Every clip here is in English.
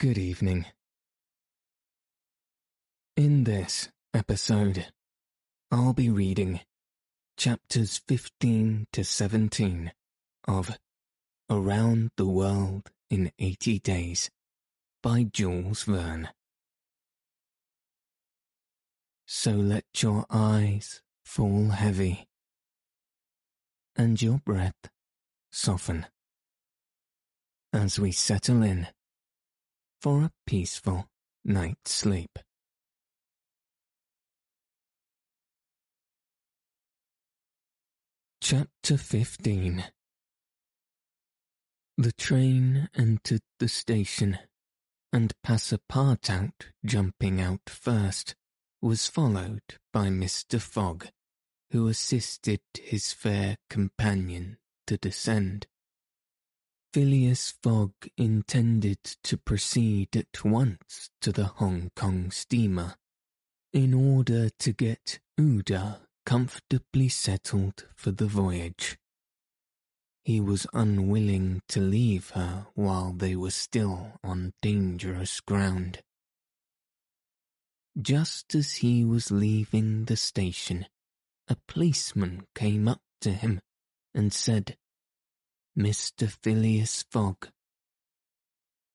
Good evening. In this episode, I'll be reading chapters 15 to 17 of Around the World in 80 Days by Jules Verne. So let your eyes fall heavy and your breath soften as we settle in for a peaceful night's sleep. Chapter 15 The train entered the station, and Passepartout jumping out first was followed by Mr. Fogg, who assisted his fair companion to descend. Phileas Fogg intended to proceed at once to the Hong Kong steamer in order to get Aouda comfortably settled for the voyage. He was unwilling to leave her while they were still on dangerous ground. Just as he was leaving the station, a policeman came up to him and said, Mr. Phileas Fogg,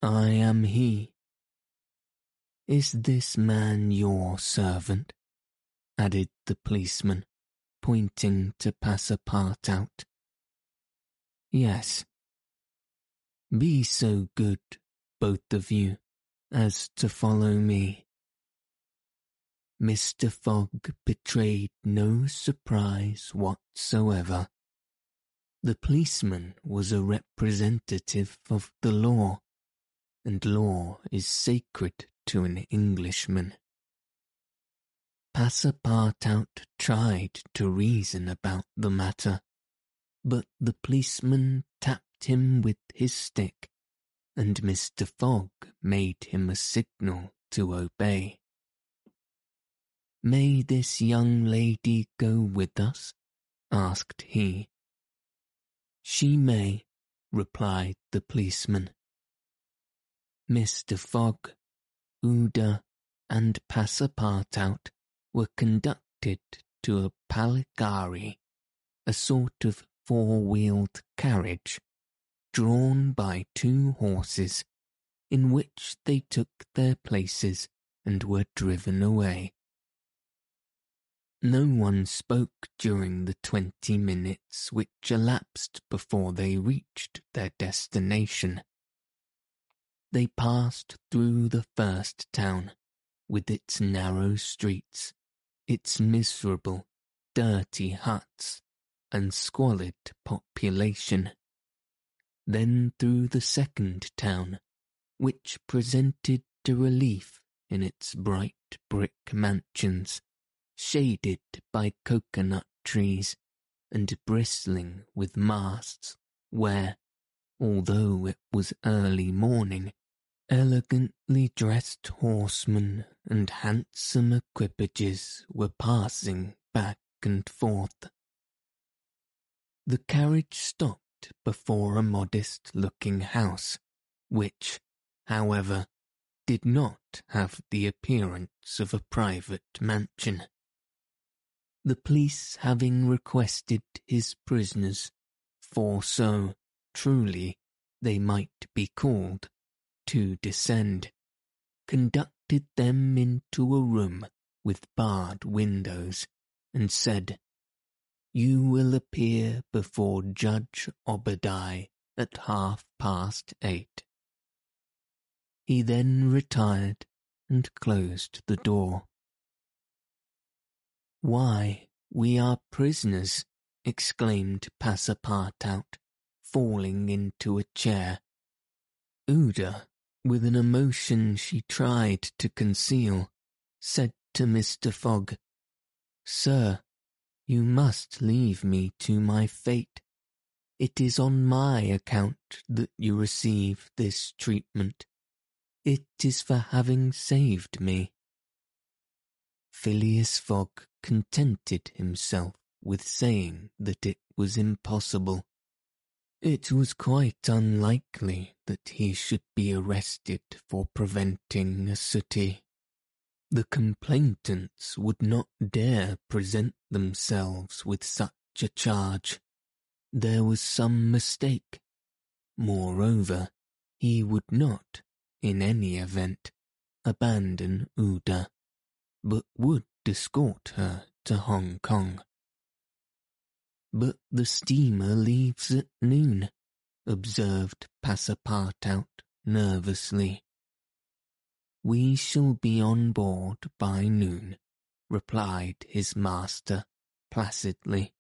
I am he. Is this man your servant? added the policeman, pointing to Passepartout. Yes. Be so good, both of you, as to follow me. Mr. Fogg betrayed no surprise whatsoever. The policeman was a representative of the law, and law is sacred to an Englishman. Passepartout tried to reason about the matter, but the policeman tapped him with his stick, and Mr. Fogg made him a signal to obey. May this young lady go with us? asked he. She may, replied the policeman. Mr. Fogg, Aouda, and Passepartout were conducted to a palki-gari, a sort of four-wheeled carriage, drawn by two horses, in which they took their places and were driven away. No one spoke during the twenty minutes which elapsed before they reached their destination. They passed through the first town, with its narrow streets, its miserable, dirty huts, and squalid population. Then through the second town, which presented a relief in its bright brick mansions shaded by coconut trees and bristling with masts, where, although it was early morning, elegantly dressed horsemen and handsome equipages were passing back and forth. The carriage stopped before a modest-looking house, which, however, did not have the appearance of a private mansion the police having requested his prisoners, for so, truly, they might be called, to descend, conducted them into a room with barred windows, and said, You will appear before Judge Obadiah at half past eight. He then retired and closed the door. Why, we are prisoners, exclaimed Passepartout, falling into a chair. Aouda, with an emotion she tried to conceal, said to Mr. Fogg, Sir, you must leave me to my fate. It is on my account that you receive this treatment. It is for having saved me. Phileas Fogg contented himself with saying that it was impossible. It was quite unlikely that he should be arrested for preventing a suttee. The complainants would not dare present themselves with such a charge. There was some mistake. Moreover, he would not, in any event, abandon Aouda, but would escort her to Hong Kong. But the steamer leaves at noon, observed Passepartout nervously. We shall be on board by noon, replied his master placidly.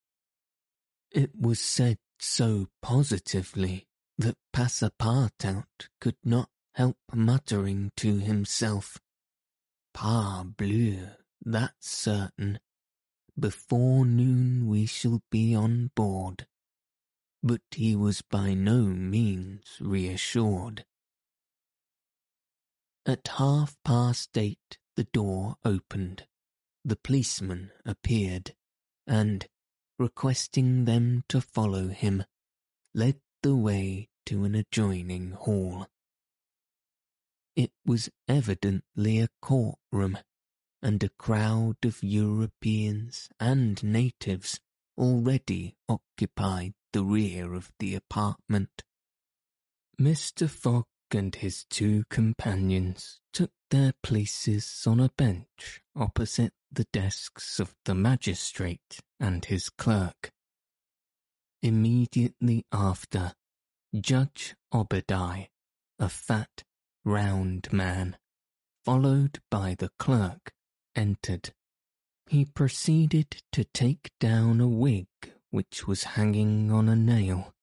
It was said so positively that Passepartout could not help muttering to himself, Parbleu, that's certain. Before noon we shall be on board. But he was by no means reassured. At half past eight the door opened. The policeman appeared, and, requesting them to follow him, led the way to an adjoining hall. It was evidently a courtroom, and a crowd of Europeans and natives already occupied the rear of the apartment. Mr. Fogg and his two companions took their places on a bench opposite the desks of the magistrate and his clerk. Immediately after, Judge Obadiah, a fat, round man, followed by the clerk, entered. He proceeded to take down a wig which was hanging on a nail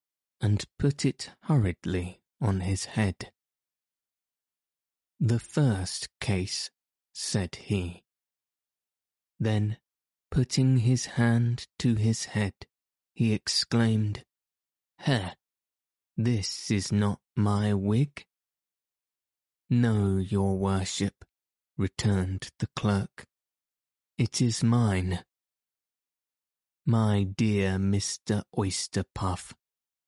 and put it hurriedly on his head. The first case, said he. Then, putting his hand to his head, he exclaimed, Heh, this is not my wig. No, your worship, returned the clerk. It is mine. My dear Mr. Oysterpuff,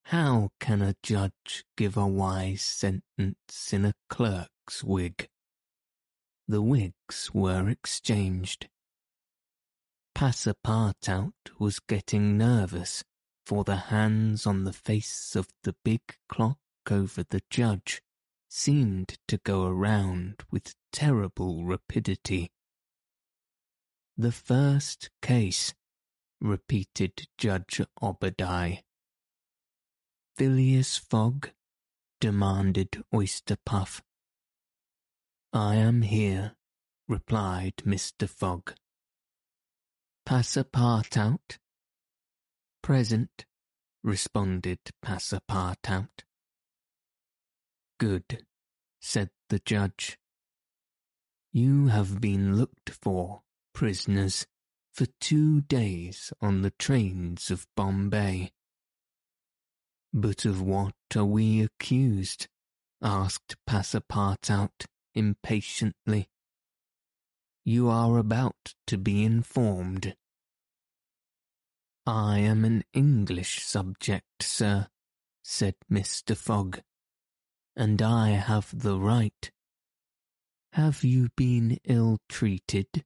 how can a judge give a wise sentence in a clerk's wig? The wigs were exchanged. Passepartout was getting nervous, for the hands on the face of the big clock over the judge seemed to go around with terrible rapidity. The first case, repeated Judge Obadiah. Phileas Fogg? demanded Oysterpuff. I am here, replied Mr. Fogg. Passepartout? Present, responded Passepartout. Good, said the judge. You have been looked for, prisoners, for two days on the trains of Bombay. But of what are we accused? asked Passepartout impatiently. You are about to be informed. I am an English subject, sir, said Mr. Fogg and I have the right. Have you been ill treated?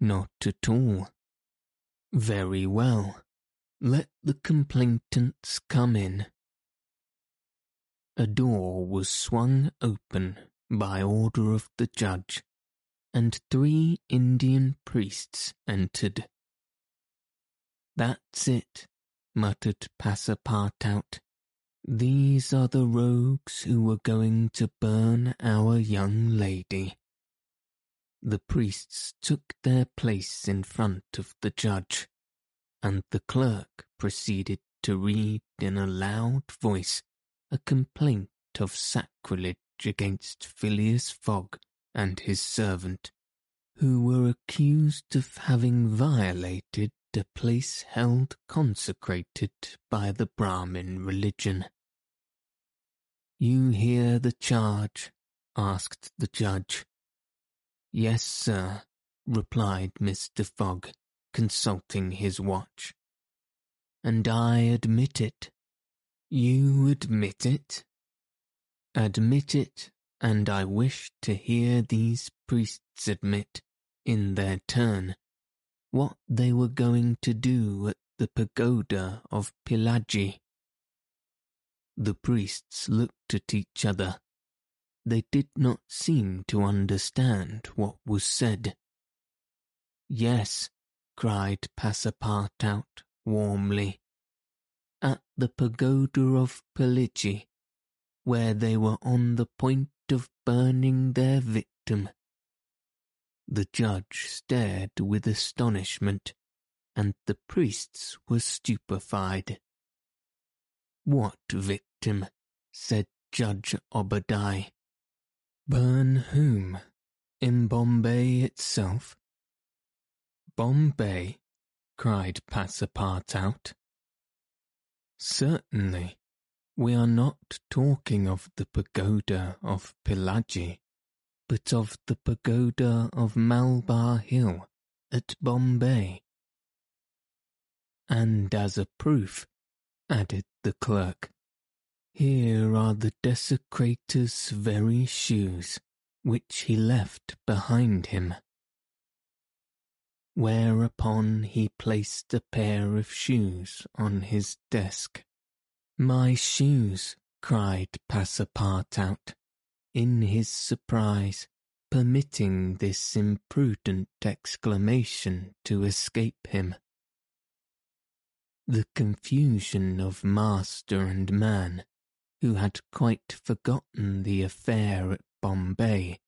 Not at all. Very well. Let the complainants come in. A door was swung open by order of the judge, and three Indian priests entered. That's it, muttered Passepartout. These are the rogues who were going to burn our young lady. The priests took their place in front of the judge, and the clerk proceeded to read in a loud voice a complaint of sacrilege against Phileas Fogg and his servant, who were accused of having violated a place held consecrated by the Brahmin religion. You hear the charge? asked the judge. Yes, sir, replied Mr. Fogg, consulting his watch. And I admit it. You admit it? Admit it, and I wish to hear these priests admit, in their turn, what they were going to do at the pagoda of Pillaji. The priests looked at each other. They did not seem to understand what was said. Yes, cried Passepartout warmly. At the pagoda of Pillaji, where they were on the point of burning their victim. The judge stared with astonishment, and the priests were stupefied. What victim? said Judge Obadiah. Burn whom? In Bombay itself? Bombay? cried Passepartout. Certainly, we are not talking of the pagoda of Pillaji but of the pagoda of Malabar Hill at Bombay. And as a proof, added the clerk, here are the desecrator's very shoes, which he left behind him. Whereupon he placed a pair of shoes on his desk. My shoes, cried Passepartout in his surprise, permitting this imprudent exclamation to escape him. The confusion of master and man, who had quite forgotten the affair at Bombay,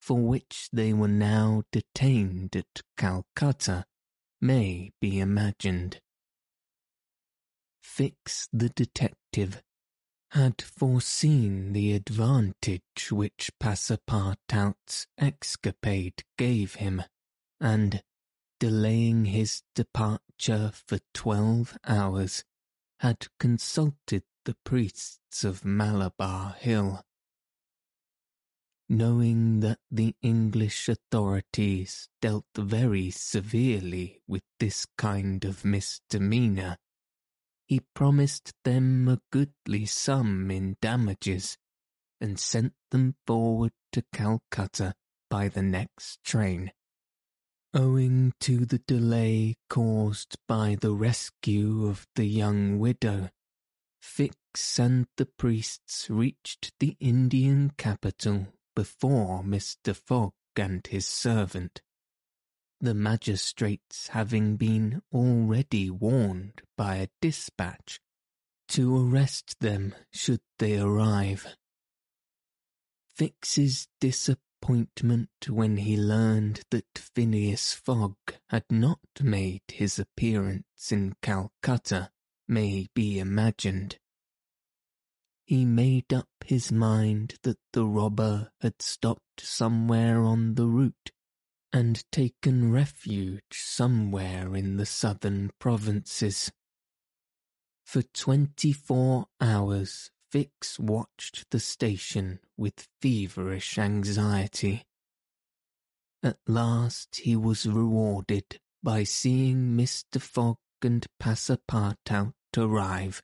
for which they were now detained at Calcutta, may be imagined. Fix the detective had foreseen the advantage which Passepartout's escapade gave him, and, delaying his departure for twelve hours, had consulted the priests of Malabar Hill. Knowing that the English authorities dealt very severely with this kind of misdemeanour, he promised them a goodly sum in damages and sent them forward to Calcutta by the next train. Owing to the delay caused by the rescue of the young widow, Fix and the priests reached the Indian capital before Mr. Fogg and his servant the magistrates having been already warned by a dispatch to arrest them should they arrive. Fix's disappointment when he learned that Phileas Fogg had not made his appearance in Calcutta may be imagined. He made up his mind that the robber had stopped somewhere on the route and taken refuge somewhere in the southern provinces. For twenty-four hours Fix watched the station with feverish anxiety. At last he was rewarded by seeing Mr. Fogg and Passepartout arrive,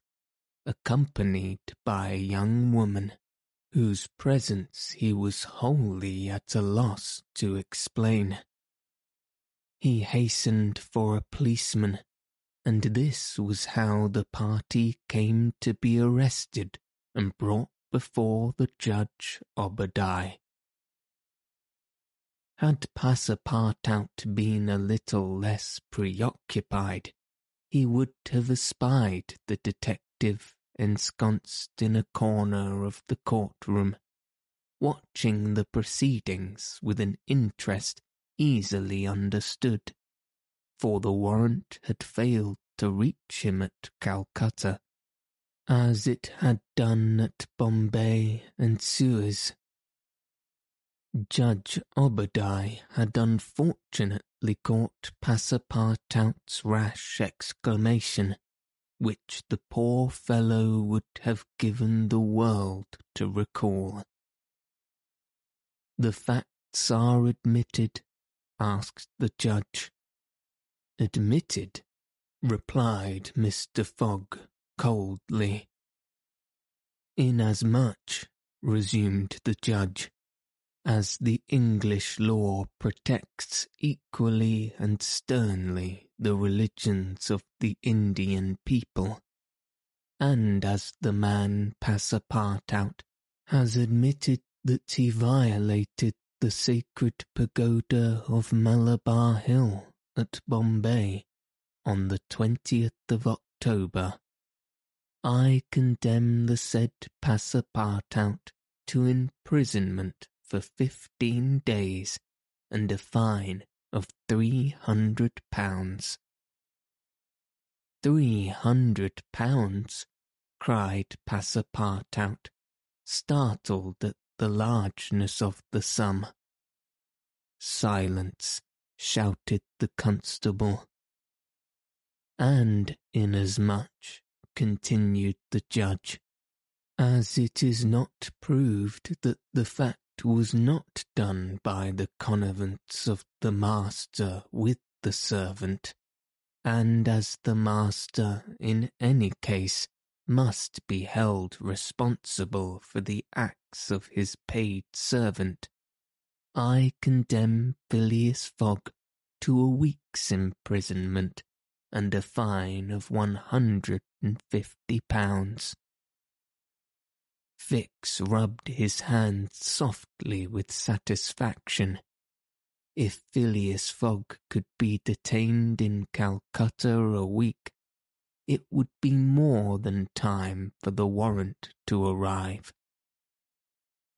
accompanied by a young woman whose presence he was wholly at a loss to explain. He hastened for a policeman, and this was how the party came to be arrested and brought before the judge Obadiah. Had Passepartout been a little less preoccupied, he would have espied the detective ensconced in a corner of the courtroom, watching the proceedings with an interest easily understood, for the warrant had failed to reach him at Calcutta, as it had done at Bombay and Suez. Judge Obadiah had unfortunately caught Passepartout's rash exclamation, which the poor fellow would have given the world to recall. The facts are admitted, asked the judge. Admitted, replied Mr. Fogg coldly. Inasmuch, resumed the judge, as the English law protects equally and sternly the religions of the Indian people, and as the man Passepartout has admitted that he violated the sacred pagoda of Malabar Hill at Bombay on the 20th of October, I condemn the said Passepartout to imprisonment for fifteen days and a fine of three hundred pounds. Three hundred pounds, cried Passepartout, startled at the largeness of the sum. Silence, shouted the constable. And inasmuch continued the judge, as it is not proved that the fact was not done by the connivance of the master with the servant, and as the master in any case must be held responsible for the acts of his paid servant, I condemn Phileas Fogg to a week's imprisonment and a fine of one hundred and fifty pounds. Fix rubbed his hands softly with satisfaction. If Phileas Fogg could be detained in Calcutta a week, it would be more than time for the warrant to arrive.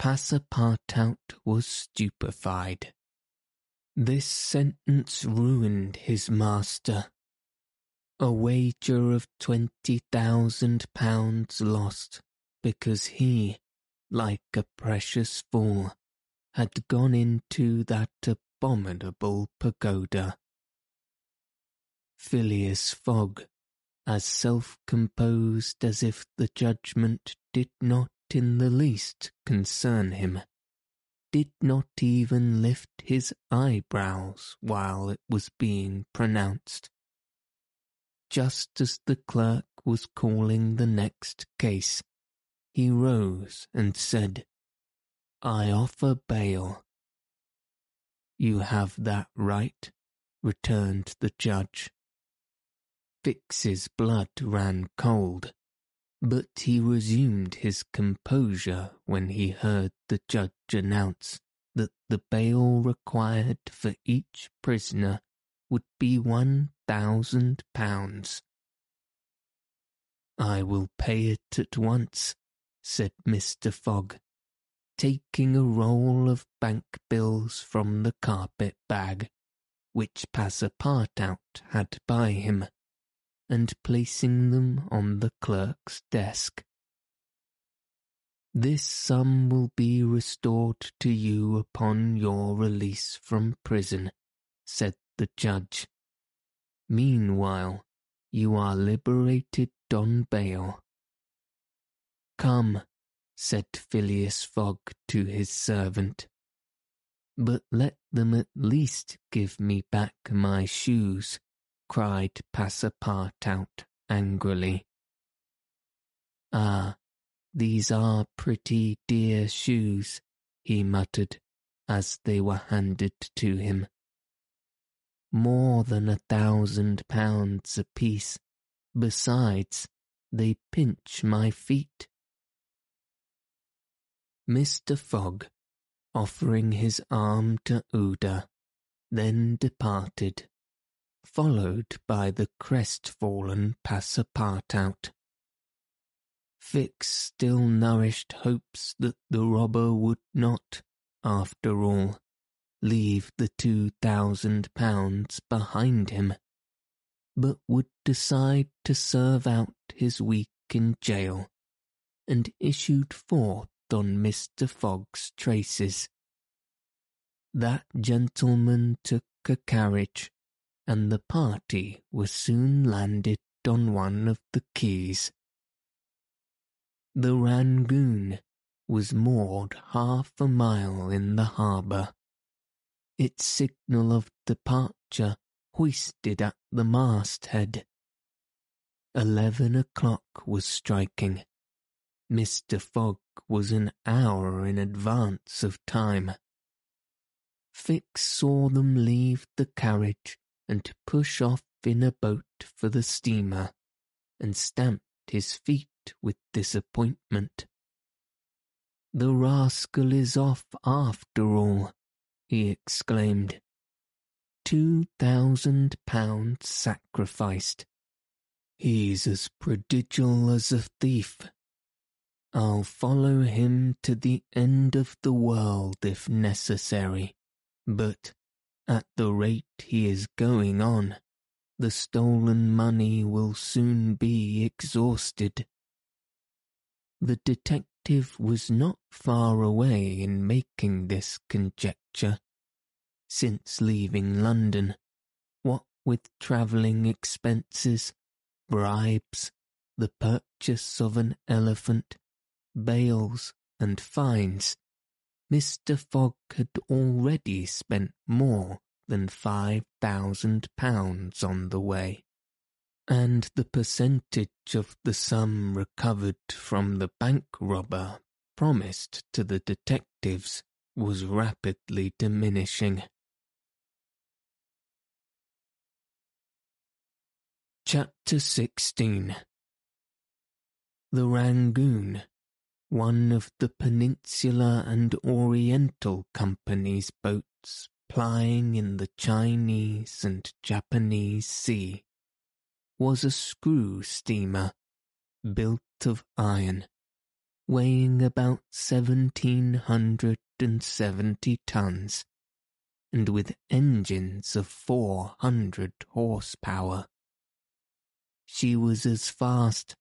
Passepartout was stupefied. This sentence ruined his master a wager of twenty thousand pounds lost because he, like a precious fool, had gone into that abominable pagoda. Phileas Fogg, as self-composed as if the judgment did not in the least concern him, did not even lift his eyebrows while it was being pronounced just as the clerk was calling the next case, he rose and said, I offer bail. You have that right, returned the judge. Fix's blood ran cold, but he resumed his composure when he heard the judge announce that the bail required for each prisoner would be one thousand pounds. I will pay it at once, said Mr. Fogg, taking a roll of bank bills from the carpet bag, which Passepartout had by him, and placing them on the clerk's desk. This sum will be restored to you upon your release from prison, said the judge. Meanwhile, you are liberated on bail. Come, said Phileas Fogg to his servant, but let them at least give me back my shoes, cried Passepartout angrily. Ah, these are pretty dear shoes, he muttered as they were handed to him more than a thousand pounds apiece. Besides, they pinch my feet. Mr. Fogg, offering his arm to Aouda, then departed, followed by the crestfallen Passepartout. Fix still nourished hopes that the robber would not, after all, leave the two thousand pounds behind him, but would decide to serve out his week in jail, and issued forth on Mr. Fogg's traces. That gentleman took a carriage, and the party was soon landed on one of the quays. The Rangoon was moored half a mile in the harbour, its signal of departure hoisted at the masthead. Eleven o'clock was striking. Mr. Fogg was an hour in advance of time. Fix saw them leave the carriage and push off in a boat for the steamer, and stamped his feet with disappointment. The rascal is off after all, he exclaimed. Two thousand pounds sacrificed. He's as prodigal as a thief. I'll follow him to the end of the world if necessary, but at the rate he is going on, the stolen money will soon be exhausted. The detective was not far away in making this conjecture. Since leaving London, what with travelling expenses, bribes, the purchase of an elephant, bails, and fines, Mr. Fogg had already spent more than five thousand pounds on the way, and the percentage of the sum recovered from the bank robber promised to the detectives was rapidly diminishing. Chapter 16 The Rangoon, one of the Peninsular and Oriental Company's boats plying in the Chinese and Japanese Sea, was a screw steamer built of iron, weighing about seventeen hundred and seventy tons, and with engines of four hundred horsepower. She was as fast,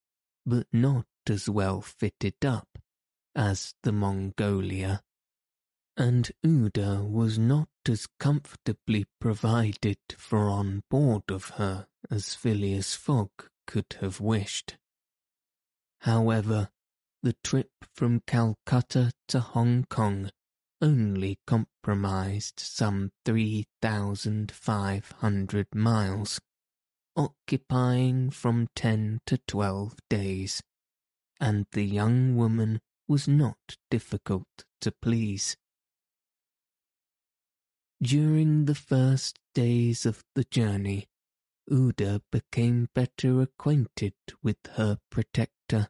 but not as well fitted up, as the Mongolia and Aouda was not as comfortably provided for on board of her as Phileas Fogg could have wished. However, the trip from Calcutta to Hong Kong only compromised some three thousand five hundred miles, occupying from ten to twelve days, and the young woman was not difficult to please. During the first days of the journey, Aouda became better acquainted with her protector,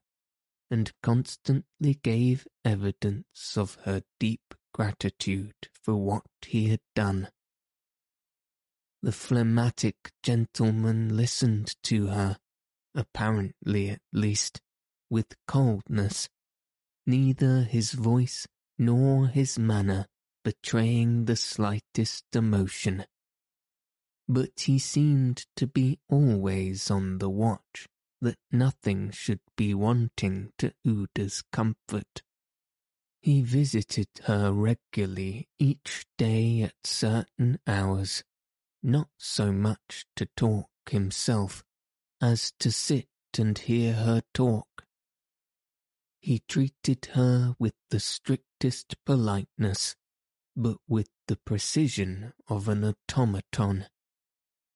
and constantly gave evidence of her deep gratitude for what he had done. The phlegmatic gentleman listened to her, apparently at least, with coldness, neither his voice nor his manner betraying the slightest emotion. But he seemed to be always on the watch that nothing should be wanting to Aouda's comfort. He visited her regularly each day at certain hours, not so much to talk himself as to sit and hear her talk. He treated her with the strictest politeness, but with the precision of an automaton,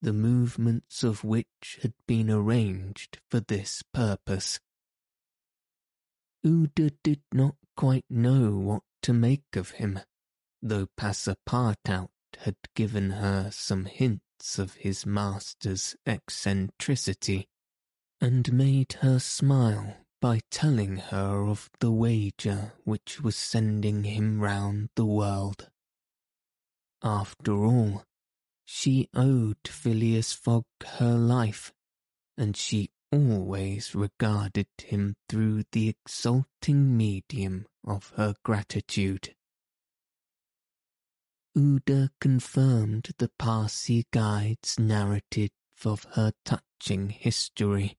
the movements of which had been arranged for this purpose. Aouda did not quite know what to make of him, though Passepartout had given her some hints of his master's eccentricity, and made her smile by telling her of the wager which was sending him round the world. After all, she owed Phileas Fogg her life, and she always regarded him through the exalting medium of her gratitude. Aouda confirmed the Parsee guide's narrative of her touching history.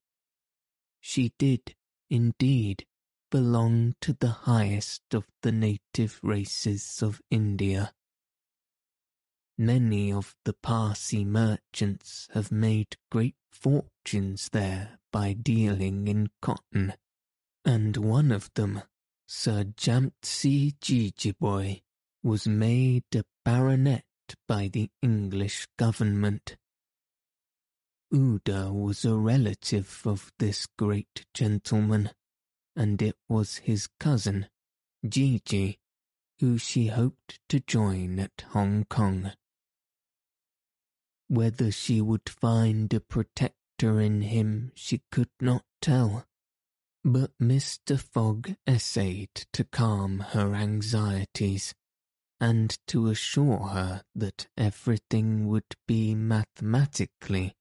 She did, indeed, belong to the highest of the native races of India. Many of the Parsee merchants have made great fortunes there by dealing in cotton, and one of them, Sir Jametsee Jeejeebhoy, was made a baronet by the English government. Aouda was a relative of this great gentleman, and it was his cousin, Jeejeeh, who she hoped to join at Hong Kong. Whether she would find a protector in him she could not tell, but Mr. Fogg essayed to calm her anxieties and to assure her that everything would be mathematically,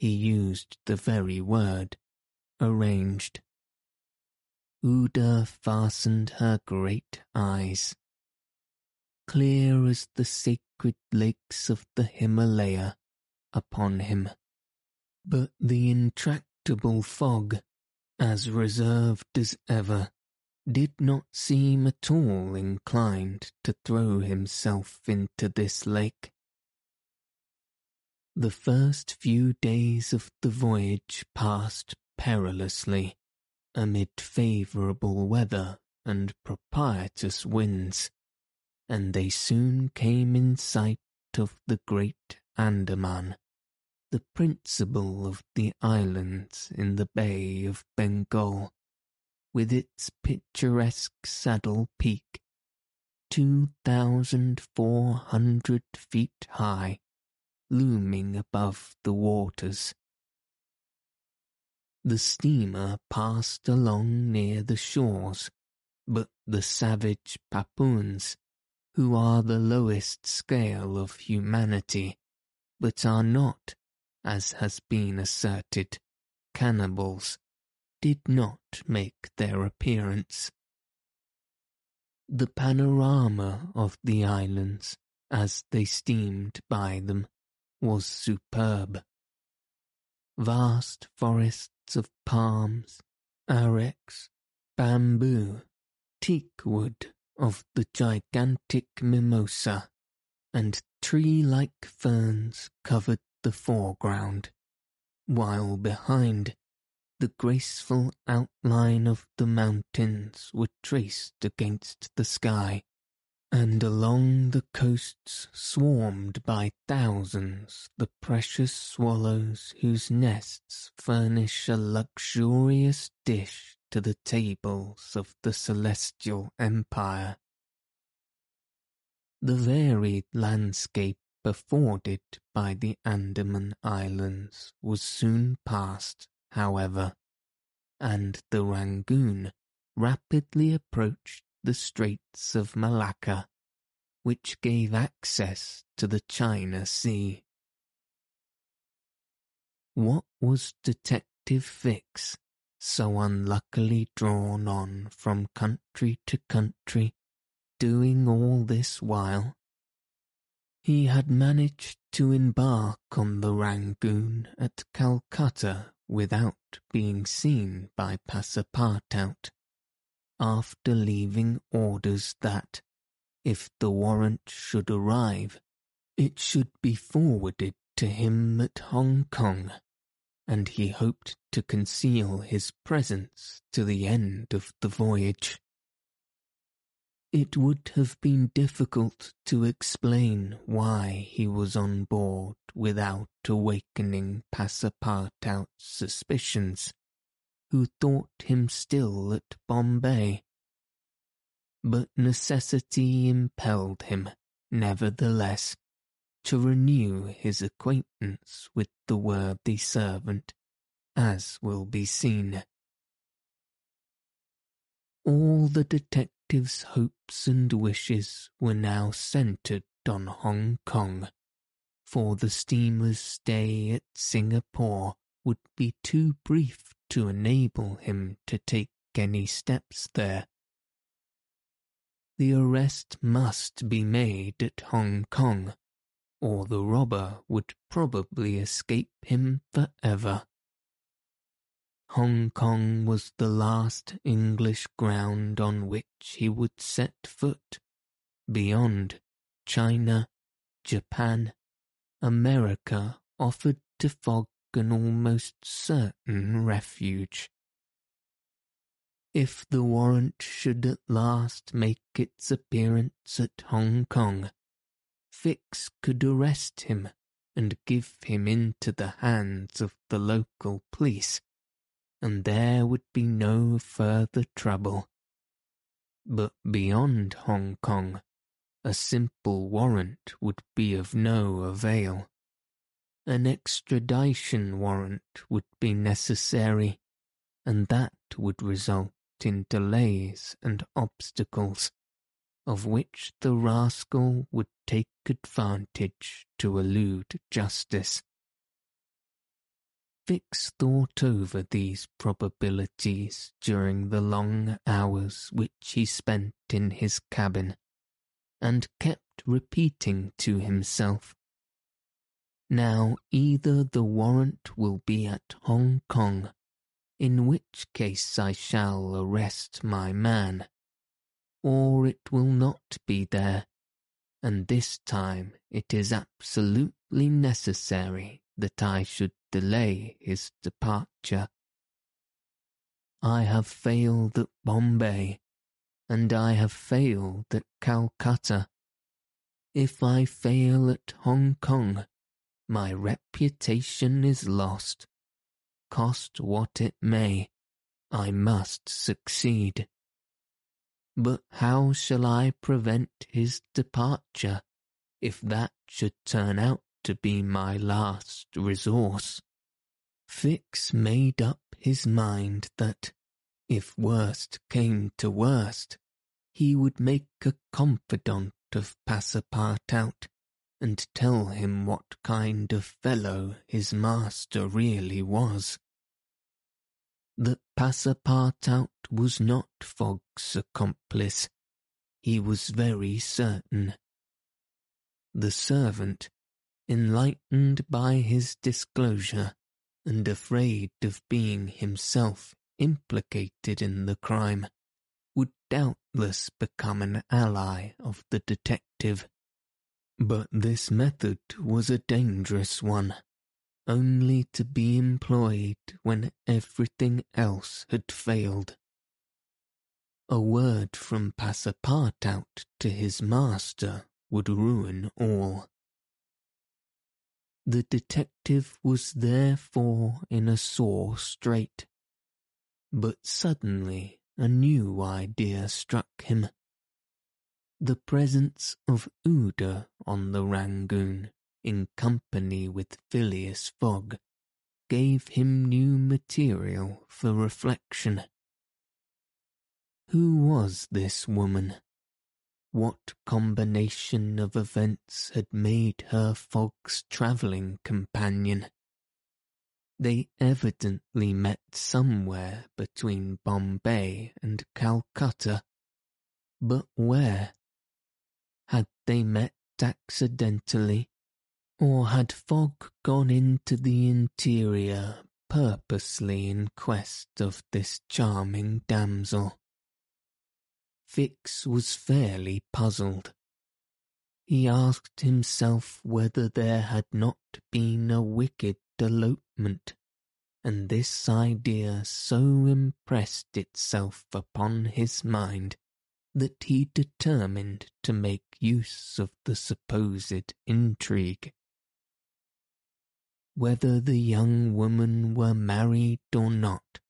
he used the very word, arranged. Aouda fastened her great eyes. Clear as the sacred lakes of the Himalaya upon him, but the intractable Fogg, as reserved as ever, did not seem at all inclined to throw himself into this lake. The first few days of the voyage passed perilously amid favourable weather and propitious winds, and they soon came in sight of the great Andaman, the principal of the islands in the Bay of Bengal, with its picturesque saddle peak, two thousand four hundred feet high, looming above the waters. The steamer passed along near the shores, but the savage Papuans, who are the lowest scale of humanity, but are not, as has been asserted, cannibals, did not make their appearance. The panorama of the islands, as they steamed by them, was superb. Vast forests of palms, arecs, bamboo, teak wood of the gigantic mimosa, and tree-like ferns covered the foreground, while behind the graceful outline of the mountains were traced against the sky, and along the coasts swarmed by thousands the precious swallows whose nests furnish a luxurious dish to the tables of the celestial empire. The varied landscape afforded by the Andaman Islands was soon passed however, and the Rangoon rapidly approached the Straits of Malacca, which gave access to the China Sea. What was Detective Fix, so unluckily drawn on from country to country, doing all this while? He had managed to embark on the Rangoon at Calcutta without being seen by Passepartout, after leaving orders that, if the warrant should arrive, it should be forwarded to him at Hong Kong, and he hoped to conceal his presence to the end of the voyage. It would have been difficult to explain why he was on board without awakening Passepartout's suspicions, who thought him still at Bombay. But necessity impelled him, nevertheless, to renew his acquaintance with the worthy servant, as will be seen. All the detectives hopes and wishes were now centred on Hong Kong, for the steamer's stay at Singapore would be too brief to enable him to take any steps there. The arrest must be made at Hong Kong, or the robber would probably escape him for ever. Hong Kong was the last English ground on which he would set foot. Beyond, China, Japan, America offered to Fogg an almost certain refuge. If the warrant should at last make its appearance at Hong Kong, Fix could arrest him and give him into the hands of the local police, and there would be no further trouble. But beyond Hong Kong, a simple warrant would be of no avail. An extradition warrant would be necessary, and that would result in delays and obstacles, of which the rascal would take advantage to elude justice. Fix thought over these probabilities during the long hours which he spent in his cabin and kept repeating to himself, Now either the warrant will be at Hong Kong, in which case I shall arrest my man, or it will not be there, and this time it is absolutely necessary that I should delay his departure. I have failed at Bombay, and I have failed at Calcutta. If I fail at Hong Kong, my reputation is lost. Cost what it may, I must succeed. But how shall I prevent his departure if that should turn out to be my last resource? Fix made up his mind that, if worst came to worst, he would make a confidant of Passepartout and tell him what kind of fellow his master really was. That Passepartout was not Fogg's accomplice, he was very certain. The servant, enlightened by his disclosure, and afraid of being himself implicated in the crime, would doubtless become an ally of the detective. But this method was a dangerous one, only to be employed when everything else had failed. A word from Passepartout to his master would ruin all. The detective was therefore in a sore strait. But suddenly a new idea struck him. The presence of Aouda on the Rangoon, in company with Phileas Fogg, gave him new material for reflection. Who was this woman? What combination of events had made her Fogg's travelling companion? They evidently met somewhere between Bombay and Calcutta. But where? They met accidentally, or had Fogg gone into the interior purposely in quest of this charming damsel? Fix was fairly puzzled. He asked himself whether there had not been a wicked elopement, and this idea so impressed itself upon his mind that he determined to make use of the supposed intrigue. Whether the young woman were married or not,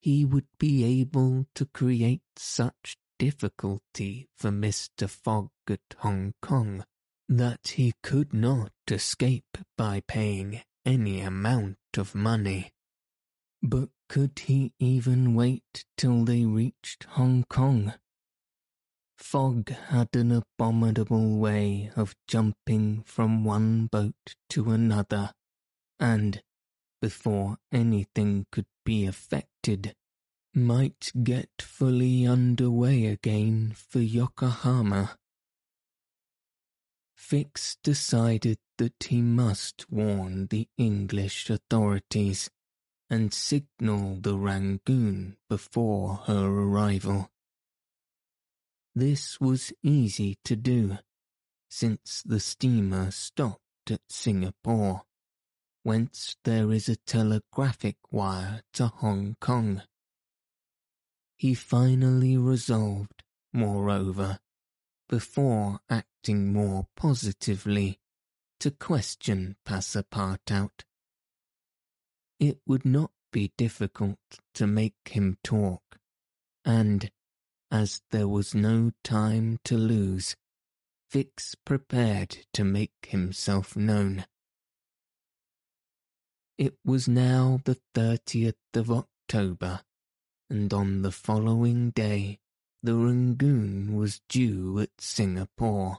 he would be able to create such difficulty for Mr. Fogg at Hong Kong that he could not escape by paying any amount of money. But could he even wait till they reached Hong Kong? Fogg had an abominable way of jumping from one boat to another, and, before anything could be effected, might get fully under way again for Yokohama. Fix decided that he must warn the English authorities, and signal the Rangoon before her arrival. This was easy to do, since the steamer stopped at Singapore, whence there is a telegraphic wire to Hong Kong. He finally resolved, moreover, before acting more positively, to question Passepartout. It would not be difficult to make him talk, and, as there was no time to lose, Fix prepared to make himself known. It was now the 30th of October, and on the following day the Rangoon was due at Singapore.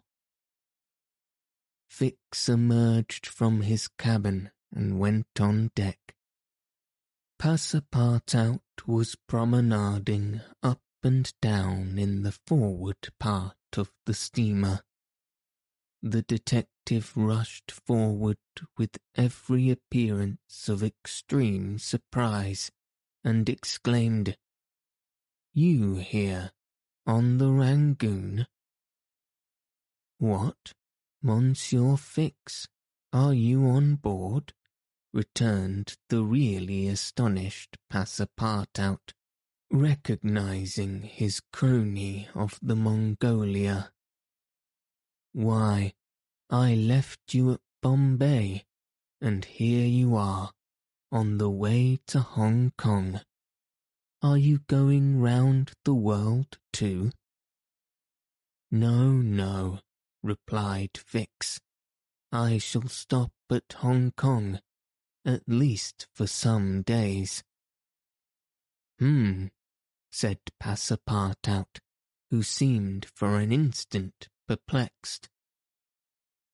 Fix emerged from his cabin and went on deck. Passepartout was promenading up and down in the forward part of the steamer. The detective rushed forward with every appearance of extreme surprise and exclaimed, You here? On the Rangoon? What, Monsieur Fix, are you on board? returned the really astonished Passepartout, recognizing his crony of the Mongolia. Why, I left you at Bombay, and here you are, on the way to Hong Kong. Are you going round the world too? No, no, replied Fix. I shall stop at Hong Kong, at least for some days. Hmm, said Passepartout, who seemed for an instant perplexed.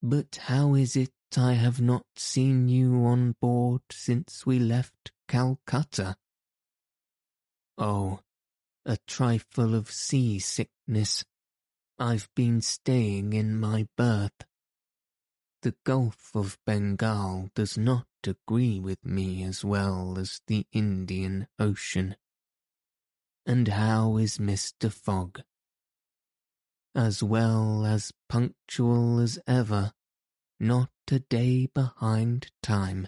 But how is it I have not seen you on board since we left Calcutta? Oh, a trifle of sea-sickness. I've been staying in my berth. The Gulf of Bengal does not agree with me as well as the Indian Ocean. And how is Mr. Fogg? As well as punctual as ever, not a day behind time.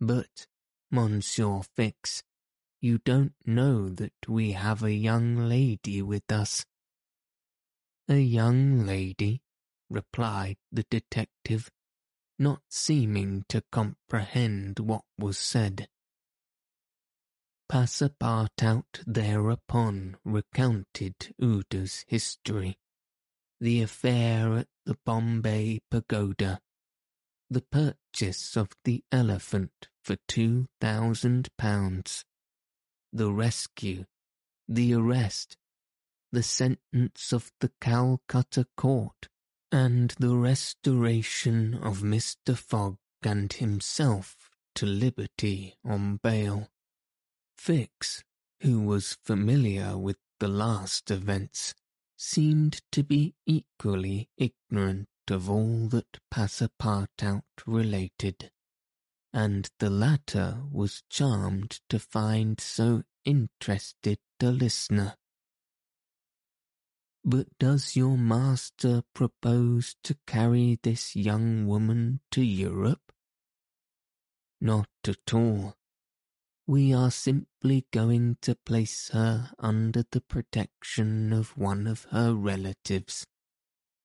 But, Monsieur Fix, you don't know that we have a young lady with us. A young lady, replied the detective, not seeming to comprehend what was said. Passepartout thereupon recounted Aouda's history, the affair at the Bombay Pagoda, the purchase of the elephant for two thousand pounds, the rescue, the arrest, the sentence of the Calcutta court, and the restoration of Mr. Fogg and himself to liberty on bail. Fix, who was familiar with the last events, seemed to be equally ignorant of all that Passepartout related and the latter was charmed to find so interested a listener. But does your master propose to carry this young woman to Europe? Not at all. We are simply going to place her under the protection of one of her relatives,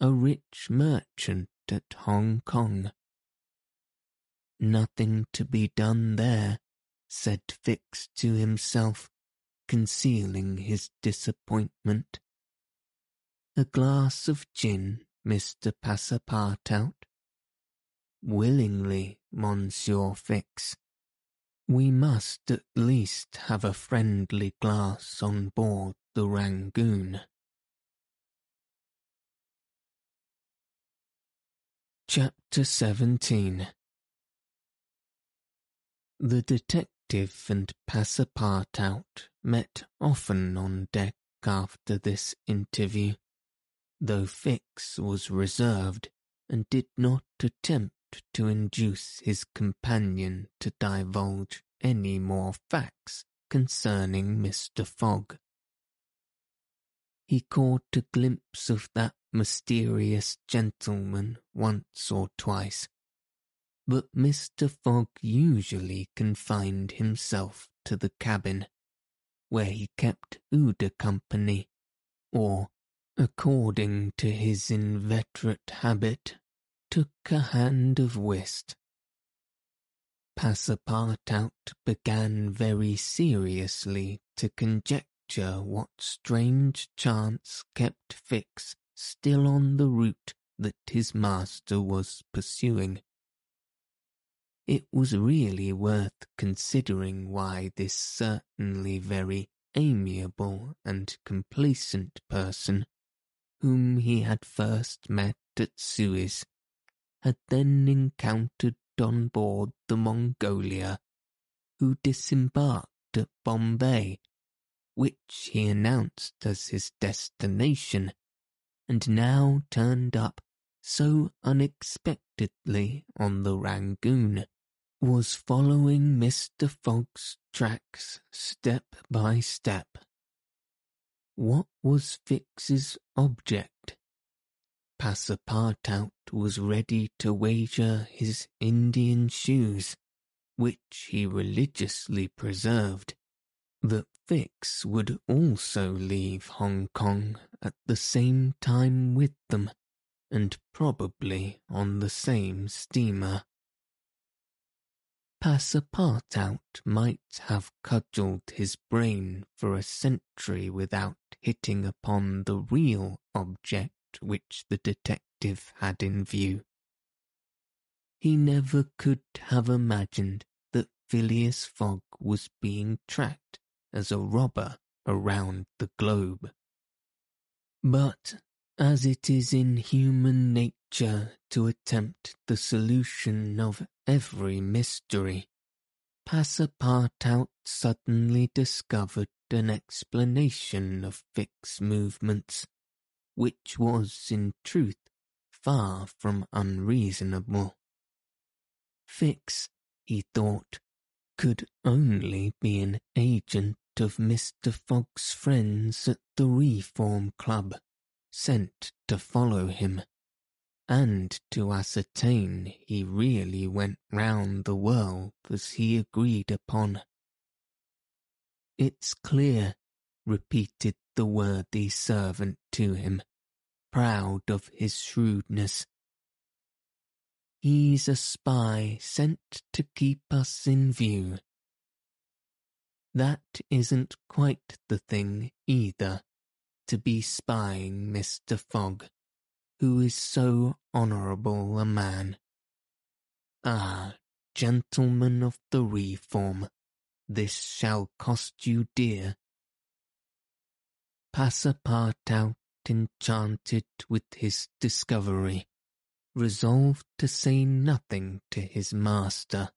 a rich merchant at Hong Kong Nothing to be done there, said Fix to himself, concealing his disappointment. A glass of gin, Mr. Passepartout? Willingly, Monsieur Fix. We must at least have a friendly glass on board the Rangoon. Chapter 17 the detective and Passepartout met often on deck after this interview, though Fix was reserved and did not attempt to induce his companion to divulge any more facts concerning Mr. Fogg. He caught a glimpse of that mysterious gentleman once or twice, but Mr. Fogg usually confined himself to the cabin, where he kept Aouda company, or, according to his inveterate habit, took a hand of whist. Passepartout began very seriously to conjecture what strange chance kept Fix still on the route that his master was pursuing. It was really worth considering why this certainly very amiable and complacent person, whom he had first met at Suez, had then encountered on board the Mongolia, who disembarked at Bombay, which he announced as his destination, and now turned up so unexpectedly on the Rangoon, was following Mr. Fogg's tracks step by step. What was Fix's object? Passepartout was ready to wager his Indian shoes, which he religiously preserved, that Fix would also leave Hong Kong at the same time with them, and probably on the same steamer. Passepartout might have cudgelled his brain for a century without hitting upon the real object which the detective had in view. He never could have imagined that Phileas Fogg was being tracked as a robber around the globe. But as it is in human nature to attempt the solution of every mystery, Passepartout suddenly discovered an explanation of Fix's movements which was in truth far from unreasonable. Fix, he thought, could only be an agent of Mr. Fogg's friends at the Reform Club, sent to follow him, and to ascertain he really went round the world as he agreed upon. It's clear, repeated the worthy servant to him, proud of his shrewdness. He's a spy sent to keep us in view. That isn't quite the thing either, to be spying Mr. Fogg, who is so honourable a man. Ah, gentlemen of the Reform, this shall cost you dear. Passepartout enchanted with his discovery, resolved to say nothing to his master,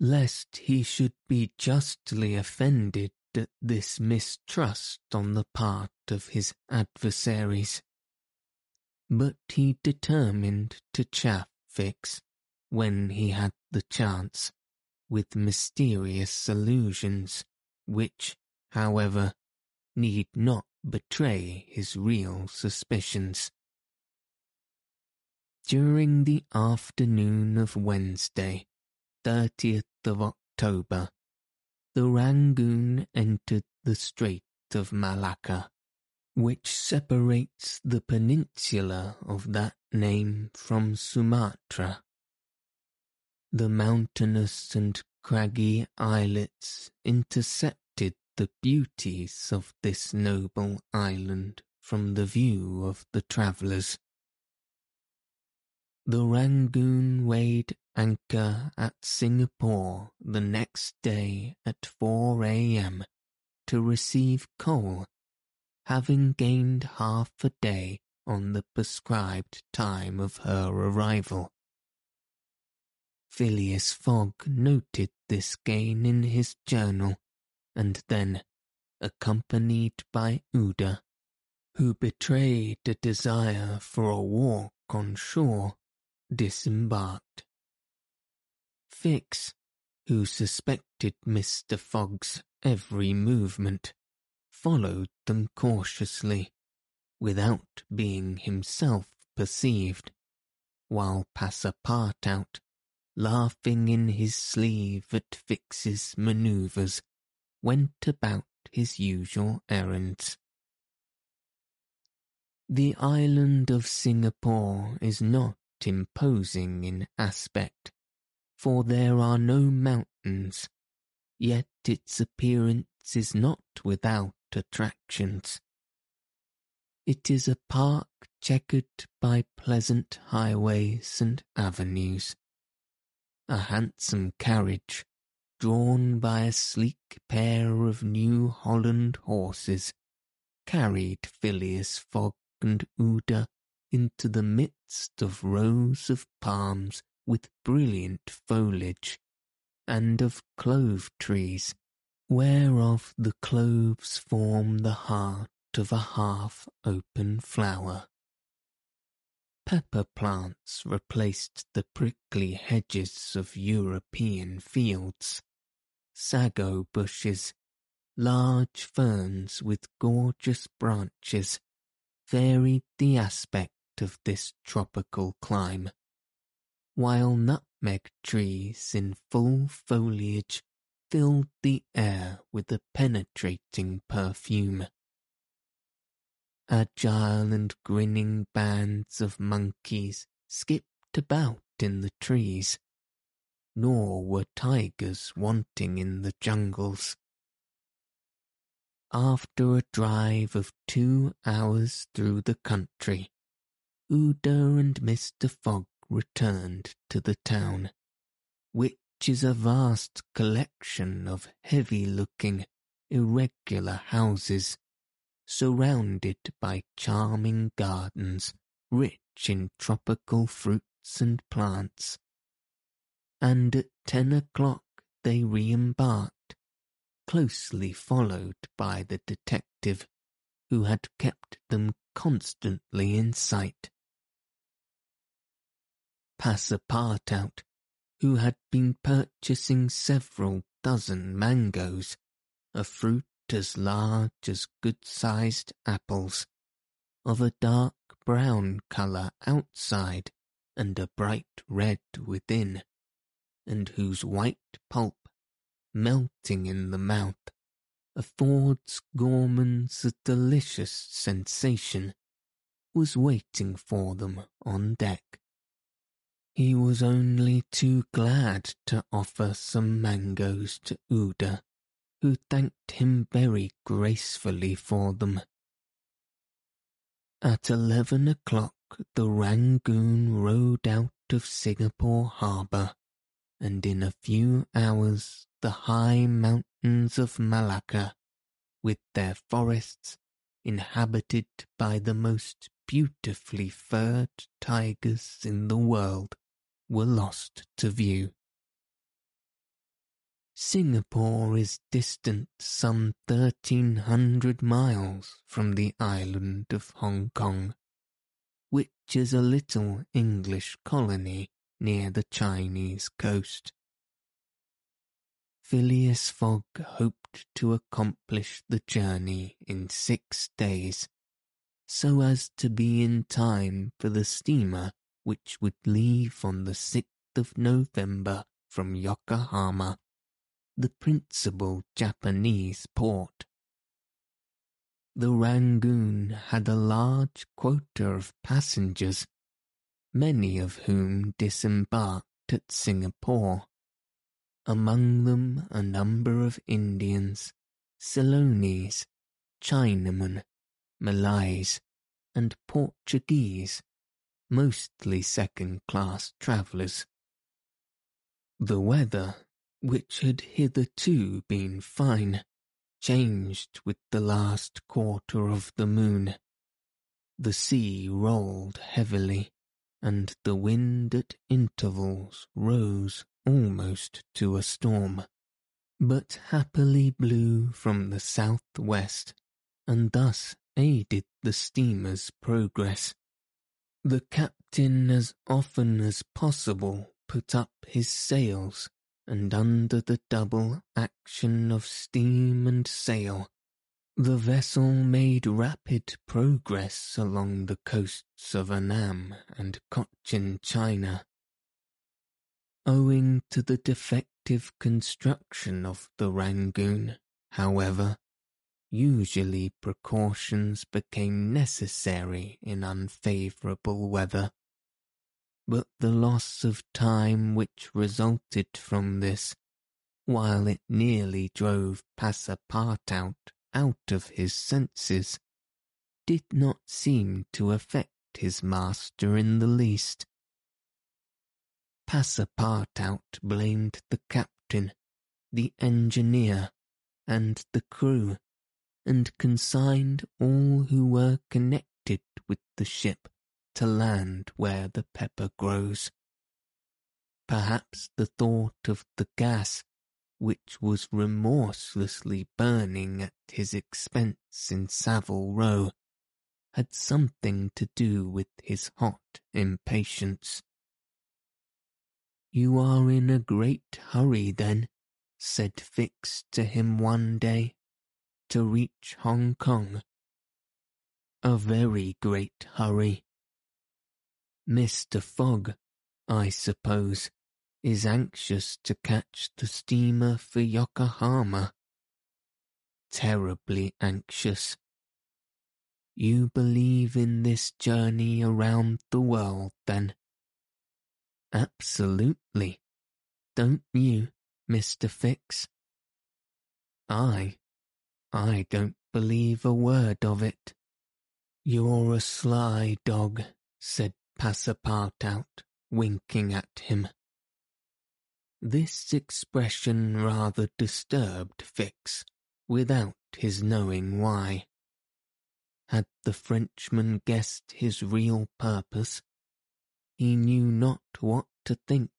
lest he should be justly offended at this mistrust on the part of his adversaries. But he determined to chaff Fix, when he had the chance, with mysterious allusions, which, however, need not betray his real suspicions. During the afternoon of Wednesday, 30th of October, the Rangoon entered the Strait of Malacca, which separates the peninsula of that name from Sumatra. The mountainous and craggy islets intercept the beauties of this noble island from the view of the travellers. The Rangoon weighed anchor at Singapore the next day at 4 a.m. to receive coal, having gained half a day on the prescribed time of her arrival. Phileas Fogg noted this gain in his journal and then, accompanied by Aouda, who betrayed a desire for a walk on shore, disembarked. Fix, who suspected Mr. Fogg's every movement, followed them cautiously, without being himself perceived, while Passepartout, laughing in his sleeve at Fix's manoeuvres, went about his usual errands. The island of Singapore is not imposing in aspect, for there are no mountains, yet its appearance is not without attractions. It is a park checkered by pleasant highways and avenues. A handsome carriage, drawn by a sleek pair of New Holland horses, carried Phileas Fogg and Aouda into the midst of rows of palms with brilliant foliage, and of clove trees, whereof the cloves form the heart of a half-open flower. Pepper plants replaced the prickly hedges of European fields. Sago bushes, large ferns with gorgeous branches, varied the aspect of this tropical clime, while nutmeg trees in full foliage filled the air with a penetrating perfume. Agile and grinning bands of monkeys skipped about in the trees, nor were tigers wanting in the jungles. After a drive of two hours through the country, Aouda and Mr. Fogg returned to the town, which is a vast collection of heavy-looking, irregular houses, surrounded by charming gardens rich in tropical fruits and plants. And at ten o'clock they re-embarked closely followed by the detective who had kept them constantly in sight. Passepartout, who had been purchasing several dozen mangoes, a fruit as large as good-sized apples, of a dark brown colour outside and a bright red within, and whose white pulp melting in the mouth, affords gourmands a delicious sensation, was waiting for them on deck. He was only too glad to offer some mangoes to Aouda, who thanked him very gracefully for them. At eleven o'clock the Rangoon rode out of Singapore harbour, and in a few hours the high mountains of Malacca, with their forests inhabited by the most beautifully furred tigers in the world, were lost to view. Singapore is distant some thirteen hundred miles from the island of Hong Kong, which is a little English colony near the Chinese coast. Phileas Fogg hoped to accomplish the journey in six days, so as to be in time for the steamer which would leave on the 6th of November from Yokohama, the principal Japanese port. The Rangoon had a large quota of passengers, many of whom disembarked at Singapore among them a number of Indians, Ceylonese, Chinamen, Malays, and Portuguese, mostly second-class travellers. The weather, which had hitherto been fine, changed with the last quarter of the moon. The sea rolled heavily, and the wind at intervals rose almost to a storm, but happily blew from the south-west, and thus aided the steamer's progress. The captain as often as possible put up his sails and under the double action of steam and sail, the vessel made rapid progress along the coasts of Annam and Cochin China. Owing to the defective construction of the Rangoon, however, usually precautions became necessary in unfavourable weather. But the loss of time which resulted from this, while it nearly drove Passepartout of his senses, did not seem to affect his master in the least. Passepartout blamed the captain, the engineer, and the crew, and consigned all who were connected with the ship to land where the pepper grows. Perhaps the thought of the gas which was remorselessly burning at his expense in Savile Row, had something to do with his hot impatience. You are in a great hurry, then, said Fix to him one day, to reach Hong Kong. A very great hurry. Mr. Fogg, I suppose, is anxious to catch the steamer for Yokohama. Terribly anxious. You believe in this journey around the world, then? Absolutely. Don't you, Mr. Fix? I, I don't believe a word of it. You're a sly dog, said Passepartout, winking at him. This expression rather disturbed Fix, without his knowing why. Had the Frenchman guessed his real purpose? He knew not what to think.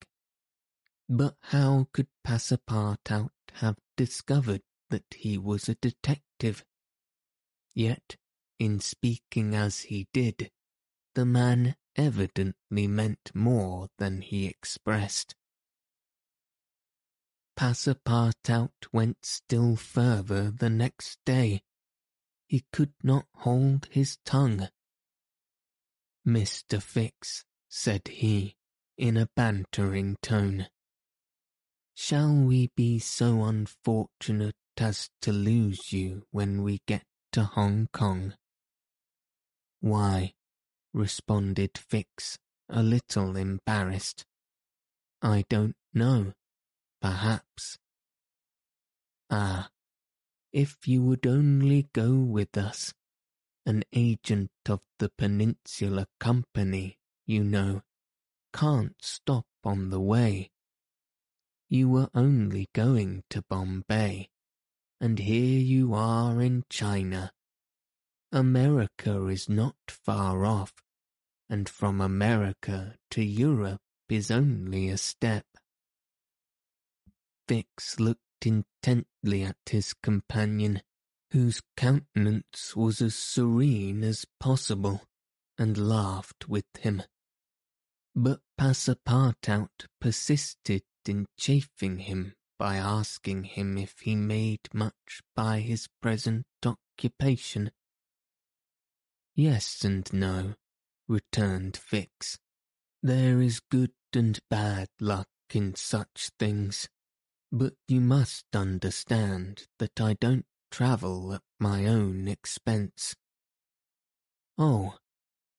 But how could Passepartout have discovered that he was a detective? Yet, in speaking as he did, the man evidently meant more than he expressed. Passepartout went still further the next day. He could not hold his tongue. Mr. Fix, said he, in a bantering tone, shall we be so unfortunate as to lose you when we get to Hong Kong? Why, responded Fix, a little embarrassed. I don't know. Perhaps. Ah, if you would only go with us, an agent of the Peninsular Company, you know, can't stop on the way. You were only going to Bombay, and here you are in China. America is not far off, and from America to Europe is only a step. Fix looked intently at his companion, whose countenance was as serene as possible, and laughed with him. But Passepartout persisted in chaffing him by asking him if he made much by his present occupation. Yes and no, returned Fix. There is good and bad luck in such things. But you must understand that I don't travel at my own expense. Oh,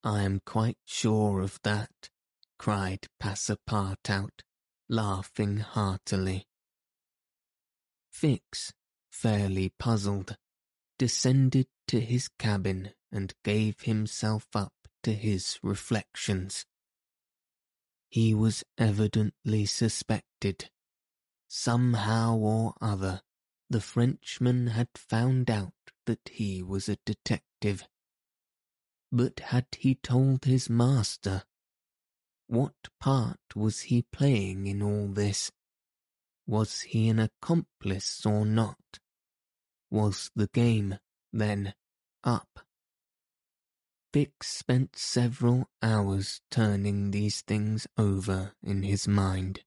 I am quite sure of that, cried Passepartout, laughing heartily. Fix, fairly puzzled, descended to his cabin and gave himself up to his reflections. He was evidently suspected Somehow or other, the Frenchman had found out that he was a detective. But had he told his master? What part was he playing in all this? Was he an accomplice or not? Was the game, then, up? Fix spent several hours turning these things over in his mind.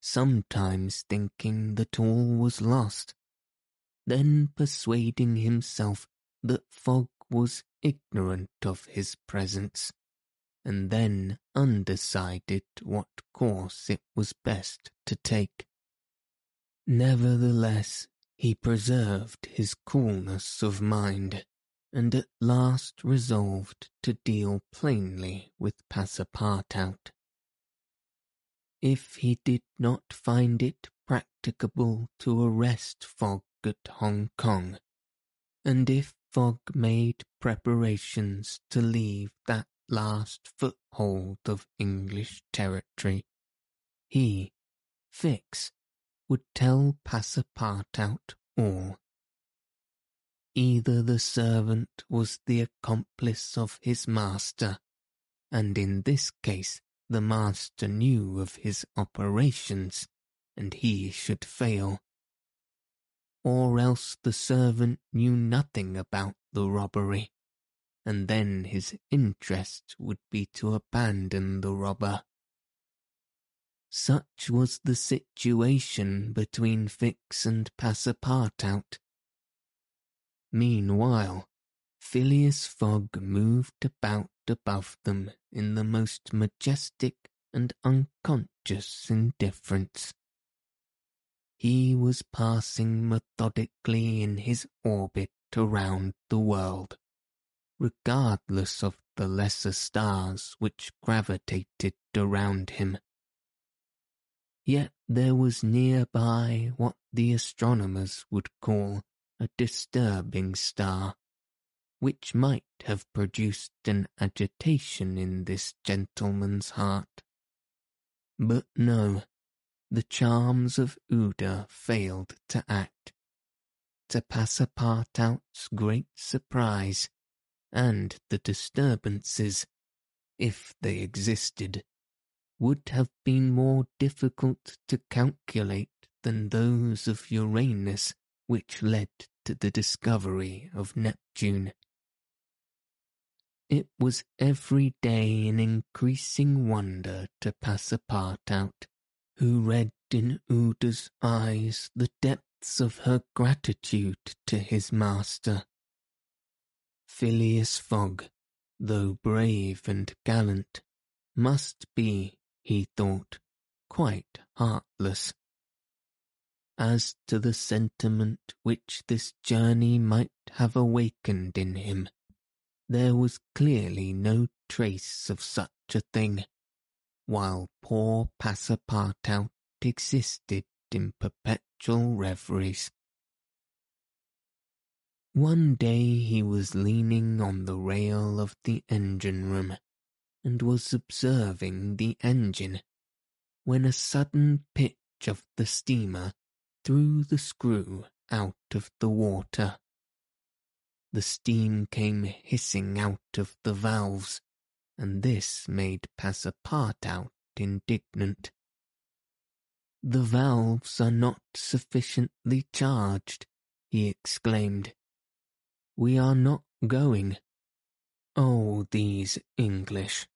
Sometimes thinking that all was lost, then persuading himself that Fogg was ignorant of his presence, and then undecided what course it was best to take. Nevertheless, he preserved his coolness of mind, and at last resolved to deal plainly with Passepartout. If he did not find it practicable to arrest Fogg at Hong Kong, and if Fogg made preparations to leave that last foothold of English territory, he, Fix, would tell Passepartout all. Either the servant was the accomplice of his master, and in this case the master knew of his operations, and he should fail. Or else the servant knew nothing about the robbery, and then his interest would be to abandon the robber. Such was the situation between Fix and Passepartout. Meanwhile, Phileas Fogg moved about above them in the most majestic and unconscious indifference. He was passing methodically in his orbit around the world, regardless of the lesser stars which gravitated around him Yet there was nearby what the astronomers would call a disturbing star, which might have produced an agitation in this gentleman's heart. But no, the charms of Aouda failed to act. To Passepartout's great surprise, and the disturbances, if they existed, would have been more difficult to calculate than those of Uranus which led to the discovery of Neptune. It was every day an increasing wonder to Passepartout, who read in Aouda's eyes the depths of her gratitude to his master. Phileas Fogg, though brave and gallant, must be he thought, quite heartless. As to the sentiment which this journey might have awakened in him, there was clearly no trace of such a thing, while poor Passepartout existed in perpetual reveries. One day he was leaning on the rail of the engine room, and was observing the engine, when a sudden pitch of the steamer threw the screw out of the water. The steam came hissing out of the valves, and this made Passepartout indignant. The valves are not sufficiently charged, he exclaimed. We are not going. Oh, these English.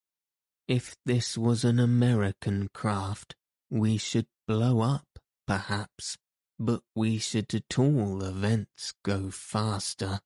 If this was an American craft, we should blow up, perhaps, but we should at all events go faster.